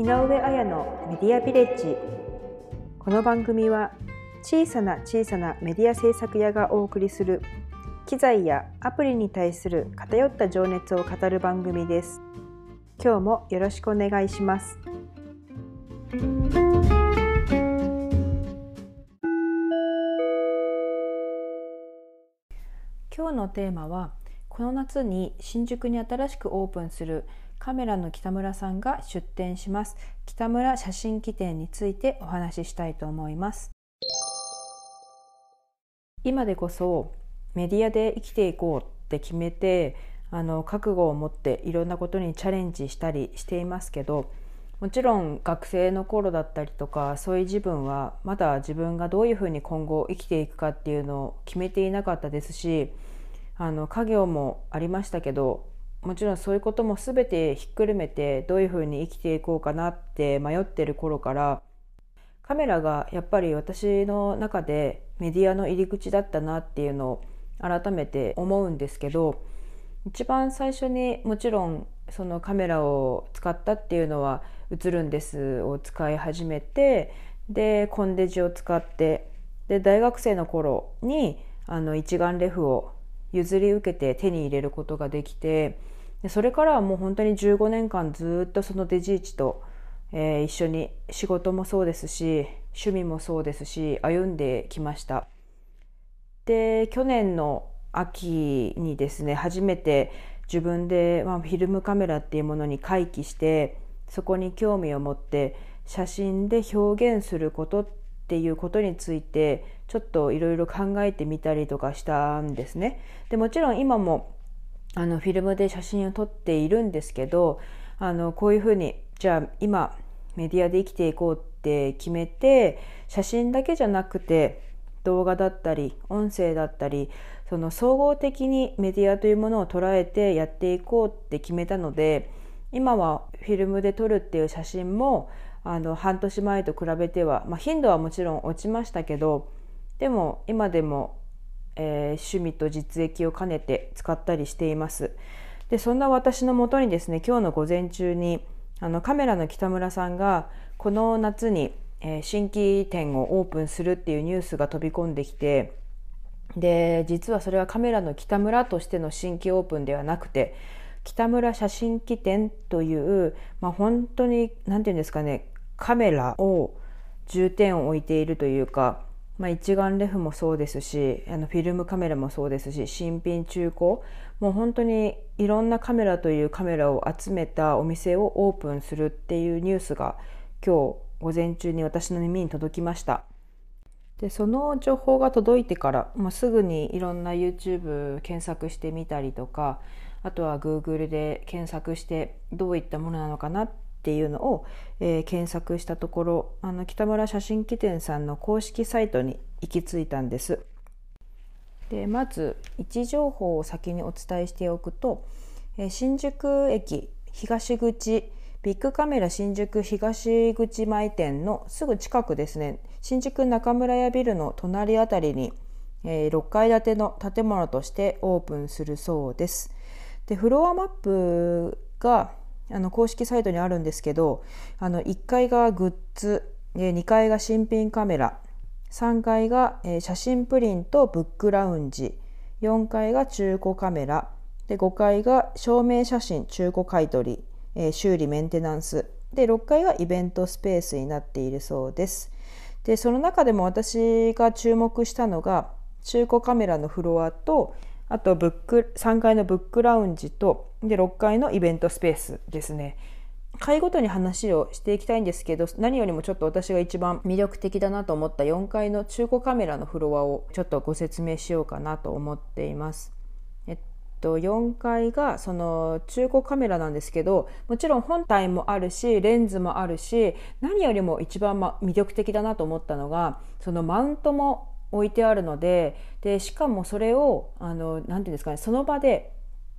井上彩のメディアビレッジ。この番組は小さな小さなメディア制作屋がお送りする機材やアプリに対する偏った情熱を語る番組です。今日もよろしくお願いします。今日のテーマはこの夏に新宿に新しくオープンするカメラの北村さんが出展します。北村写真機展についてお話ししたいと思います。今でこそメディアで生きていこうって決めてあの覚悟を持っていろんなことにチャレンジしたりしていますけどもちろん学生の頃だったりとかそういう自分はまだ自分がどういうふうに今後生きていくかっていうのを決めていなかったですしあの家業もありましたけどもちろんそういうことも全てひっくるめてどういうふうに生きていこうかなって迷ってる頃からカメラがやっぱり私の中でメディアの入り口だったなっていうのを改めて思うんですけど一番最初にもちろんそのカメラを使ったっていうのは「映るんです」を使い始めてでコンデジを使ってで大学生の頃にあの一眼レフを譲り受けて手に入れることができてそれからはもう本当に15年間ずっとそのデジイチと、えー、一緒に仕事もそうですし趣味もそうですし歩んできました。で去年の秋にですね初めて自分で、まあ、フィルムカメラっていうものに回帰してそこに興味を持って写真で表現することっていうことについてちょっといろいろ考えてみたりとかしたんですね。でもちろん今もあのフィルムで写真を撮っているんですけどあのこういうふうにじゃあ今メディアで生きていこうって決めて写真だけじゃなくて動画だったり音声だったりその総合的にメディアというものを捉えてやっていこうって決めたので今はフィルムで撮るっていう写真もあの半年前と比べては、まあ、頻度はもちろん落ちましたけどでも今でも、えー、趣味と実益を兼ねて使ったりしています。でそんな私のもとにですね今日の午前中にあのカメラの北村さんがこの夏に、えー、新規店をオープンするっていうニュースが飛び込んできてで実はそれはカメラの北村としての新規オープンではなくて北村写真機店という、まあ、本当に何て言うんですかねカメラを重点を置いているというか、まあ、一眼レフもそうですしあのフィルムカメラもそうですし新品中古もう本当にいろんなカメラというカメラを集めたお店をオープンするっていうニュースが今日午前中に私の耳に届きました。でその情報が届いてからもうすぐにいろんな YouTube 検索してみたりとかあとは Google で検索してどういったものなのかなっていうのを、えー、検索したところあの北村写真機店さんの公式サイトに行き着いたんです。でまず位置情報を先にお伝えしておくと、えー、新宿駅東口ビッグカメラ新宿東口前店のすぐ近くですね新宿中村屋ビルの隣あたりに、えー、6階建ての建物としてオープンするそうです。でフロアマップがあの公式サイトにあるんですけどあの1階がグッズ2階が新品カメラ3階が写真プリントブックラウンジ4階が中古カメラで5階が照明写真中古買取修理メンテナンスで6階がイベントスペースになっているそうです。でその中でも私が注目したのが中古カメラのフロアとあとブック3階のブックラウンジとで6階のイベントスペースですね階ごとに話をしていきたいんですけど何よりもちょっと私が一番魅力的だなと思った4階の中古カメラのフロアをちょっとご説明しようかなと思っています。えっと、4階がその中古カメラなんですけどもちろん本体もあるしレンズもあるし何よりも一番魅力的だなと思ったのがそのマウントも置いてあるのででしかもそれをあのなて言うんですかねその場で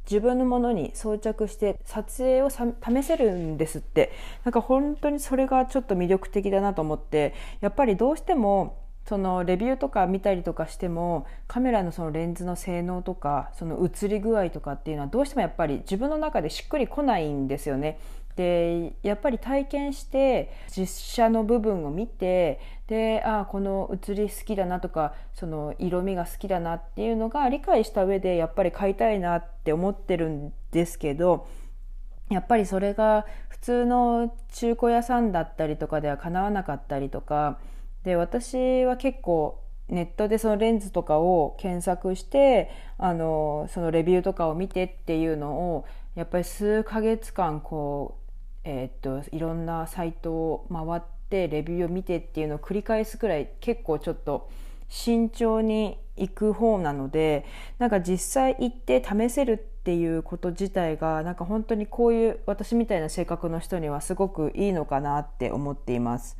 自分のものに装着して撮影を試せるんですってなんか本当にそれがちょっと魅力的だなと思ってやっぱりどうしてもそのレビューとか見たりとかしてもカメラのそのレンズの性能とかその映り具合とかっていうのはどうしてもやっぱり自分の中でしっくりこないんですよね。でやっぱり体験して実写の部分を見てでああこの写り好きだなとかその色味が好きだなっていうのが理解した上でやっぱり買いたいなって思ってるんですけどやっぱりそれが普通の中古屋さんだったりとかではかなわなかったりとかで私は結構ネットでそのレンズとかを検索してあのそのレビューとかを見てっていうのをやっぱり数ヶ月間こう、えー、っといろんなサイトを回ってレビューを見てっていうのを繰り返すくらい結構ちょっと慎重に行く方なのでなんか実際行って試せるっていうこと自体がなんか本当にこういう私みたいな性格の人にはすごくいいのかなって思っています。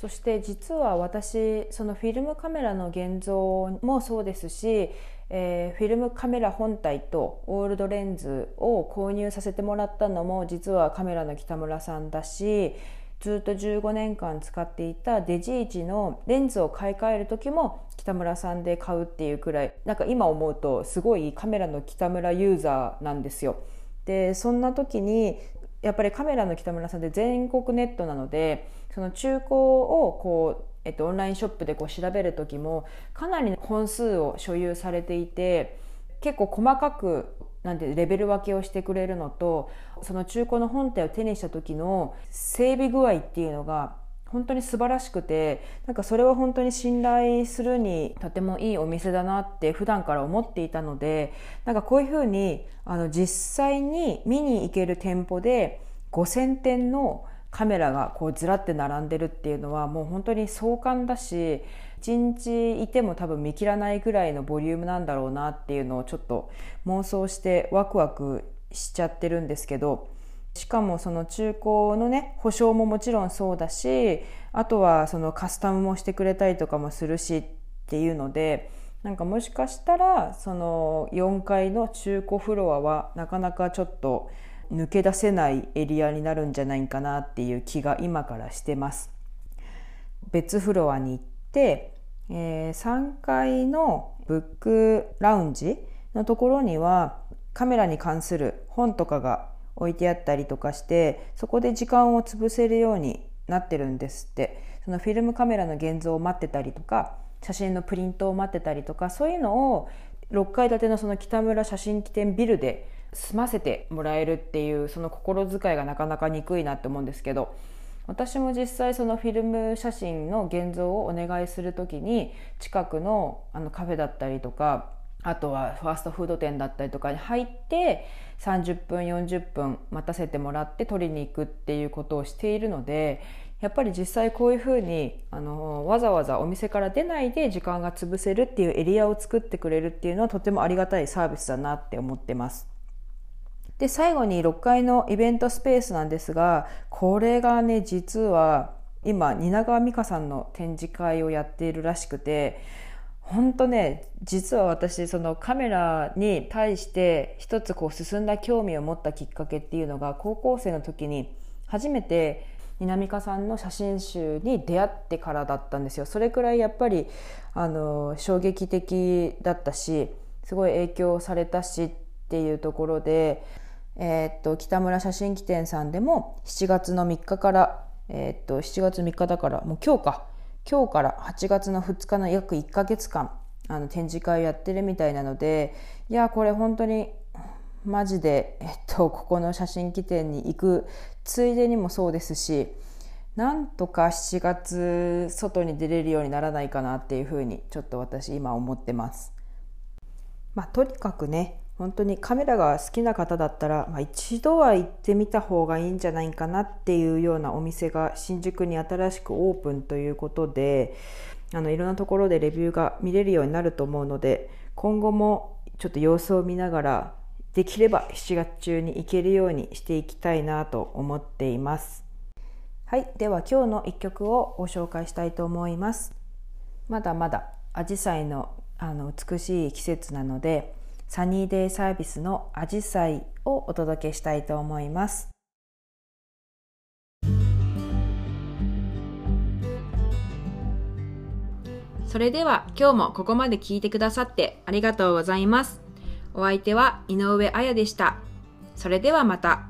そして実は私そのフィルムカメラの現像もそうですし、えー、フィルムカメラ本体とオールドレンズを購入させてもらったのも実はカメラの北村さんだしずっと15年間使っていたデジイチのレンズを買い替える時も北村さんで買うっていうくらいなんか今思うとすごいカメラの北村ユーザーなんですよ。でそんな時にやっぱりカメラの北村さんで全国ネットなのでその中古をこう、えっと、オンラインショップでこう調べる時もかなり本数を所有されていて結構細かくなんてレベル分けをしてくれるのとその中古の本体を手にした時の整備具合っていうのが本当に素晴らしくてなんかそれは本当に信頼するにとてもいいお店だなって普段から思っていたのでなんかこういうふうにあの実際に見に行ける店舗で5,000点のカメラがこうずらって並んでるっていうのはもう本当に壮観だし1日いても多分見切らないぐらいのボリュームなんだろうなっていうのをちょっと妄想してワクワクしちゃってるんですけどしかもその中古のね保証ももちろんそうだしあとはそのカスタムもしてくれたりとかもするしっていうのでなんかもしかしたらその4階の中古フロアはなかなかちょっと抜け出せないエリアになるんじゃないかなっていう気が今からしてます。別フロアに行って、えー、3階のブックラウンジのところにはカメラに関する本とかが置いてあったりとかしてそこで時間を潰せるようになってるんですって。そのフィルムカメラの現像を待ってたりとか写真のプリントを待ってたりとかそういうのを6階建てのその北村写真機店ビルで済ませてもらえるっていうその心遣いがなかなか憎いなって思うんですけど私も実際そのフィルム写真の現像をお願いする時に近くのあのカフェだったりとかあとはファーストフード店だったりとかに入って30分40分待たせてもらって取りに行くっていうことをしているのでやっぱり実際こういうふうにあのわざわざお店から出ないで時間が潰せるっていうエリアを作ってくれるっていうのはとてもありがたいサービスだなって思ってます。で最後に6階のイベントスペースなんですがこれがね実は今蜷川美香さんの展示会をやっているらしくて本当ね実は私そのカメラに対して一つこう進んだ興味を持ったきっかけっていうのが高校生の時に初めて南香さんの写真集に出会ってからだったんですよ。それくらいやっぱりあの衝撃的だったしすごい影響されたしっていうところで、えー、っと北村写真機店さんでも7月の3日から、えー、っと7月3日だからもう今日か。今日から8月の2日の約1ヶ月間あの展示会をやってるみたいなのでいやこれ本当にマジで、えっと、ここの写真機店に行くついでにもそうですしなんとか7月外に出れるようにならないかなっていうふうにちょっと私今思ってます。まあ、とにかくね本当にカメラが好きな方だったら、まあ、一度は行ってみた方がいいんじゃないかなっていうようなお店が新宿に新しくオープンということであのいろんなところでレビューが見れるようになると思うので今後もちょっと様子を見ながらできれば7月中に行けるようにしていきたいなと思っています。はい、では今日の1曲をご紹介したいと思います。まだまだアジサイのあの美しい季節なのでサニーデイサービスのアジサイをお届けしたいと思います。それでは今日もここまで聞いてくださってありがとうございます。お相手は井上彩でした。それではまた。